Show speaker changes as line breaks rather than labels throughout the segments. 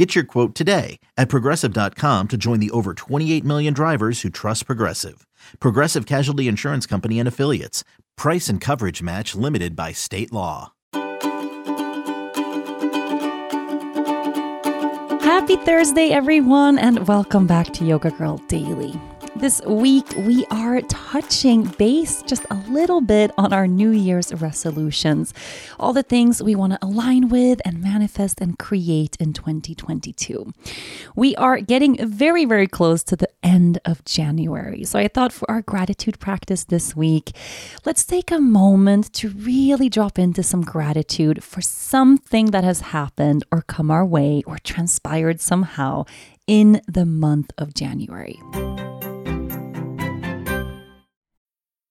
Get your quote today at progressive.com to join the over 28 million drivers who trust Progressive. Progressive Casualty Insurance Company and Affiliates. Price and coverage match limited by state law.
Happy Thursday, everyone, and welcome back to Yoga Girl Daily. This week, we are touching base just a little bit on our New Year's resolutions, all the things we want to align with and manifest and create in 2022. We are getting very, very close to the end of January. So I thought for our gratitude practice this week, let's take a moment to really drop into some gratitude for something that has happened or come our way or transpired somehow in the month of January.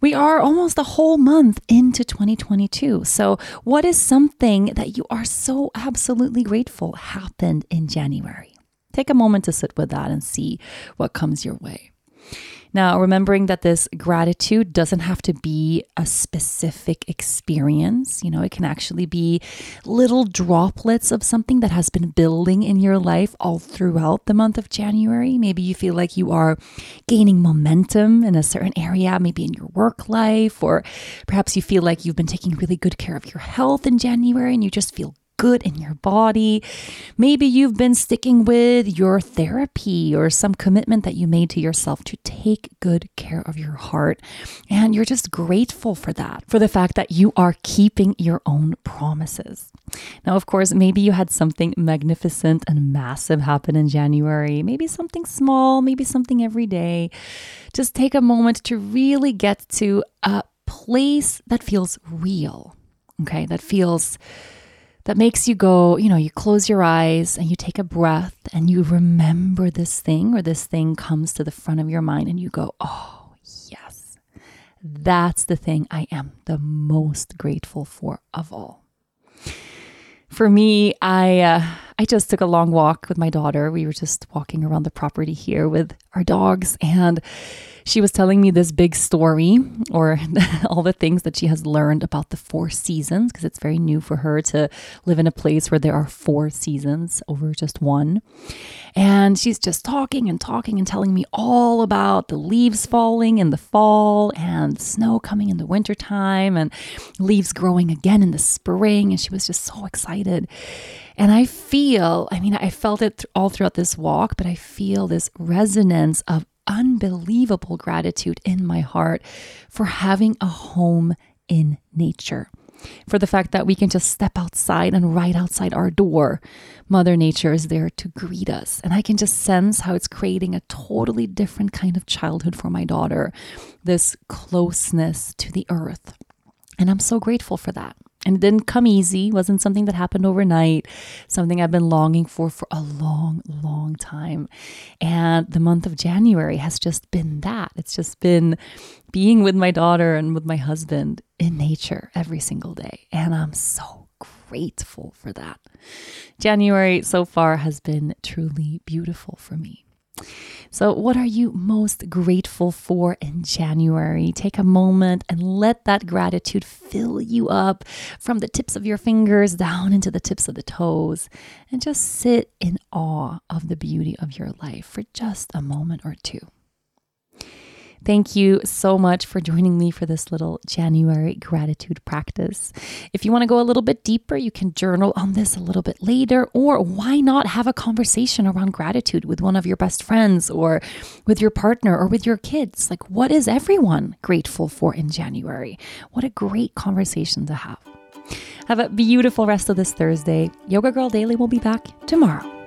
We are almost a whole month into 2022. So, what is something that you are so absolutely grateful happened in January? Take a moment to sit with that and see what comes your way. Now, remembering that this gratitude doesn't have to be a specific experience, you know, it can actually be little droplets of something that has been building in your life all throughout the month of January. Maybe you feel like you are gaining momentum in a certain area, maybe in your work life, or perhaps you feel like you've been taking really good care of your health in January and you just feel good in your body. Maybe you've been sticking with your therapy or some commitment that you made to yourself to take good care of your heart. And you're just grateful for that, for the fact that you are keeping your own promises. Now, of course, maybe you had something magnificent and massive happen in January, maybe something small, maybe something every day. Just take a moment to really get to a place that feels real, okay, that feels that makes you go, you know, you close your eyes and you take a breath and you remember this thing or this thing comes to the front of your mind and you go, oh, yes, that's the thing I am the most grateful for of all. For me, I uh, I just took a long walk with my daughter. We were just walking around the property here with our dogs and she was telling me this big story or all the things that she has learned about the four seasons because it's very new for her to live in a place where there are four seasons over just one. And she's just talking and talking and telling me all about the leaves falling in the fall and snow coming in the wintertime and leaves growing again in the spring. And she was just so excited. And I feel, I mean, I felt it all throughout this walk, but I feel this resonance of unbelievable gratitude in my heart for having a home in nature. For the fact that we can just step outside and right outside our door, Mother Nature is there to greet us. And I can just sense how it's creating a totally different kind of childhood for my daughter this closeness to the earth. And I'm so grateful for that. And it didn't come easy, wasn't something that happened overnight, something I've been longing for for a long, long time. And the month of January has just been that. It's just been being with my daughter and with my husband in nature every single day. And I'm so grateful for that. January so far has been truly beautiful for me. So, what are you most grateful for in January? Take a moment and let that gratitude fill you up from the tips of your fingers down into the tips of the toes. And just sit in awe of the beauty of your life for just a moment or two. Thank you so much for joining me for this little January gratitude practice. If you want to go a little bit deeper, you can journal on this a little bit later, or why not have a conversation around gratitude with one of your best friends, or with your partner, or with your kids? Like, what is everyone grateful for in January? What a great conversation to have. Have a beautiful rest of this Thursday. Yoga Girl Daily will be back tomorrow.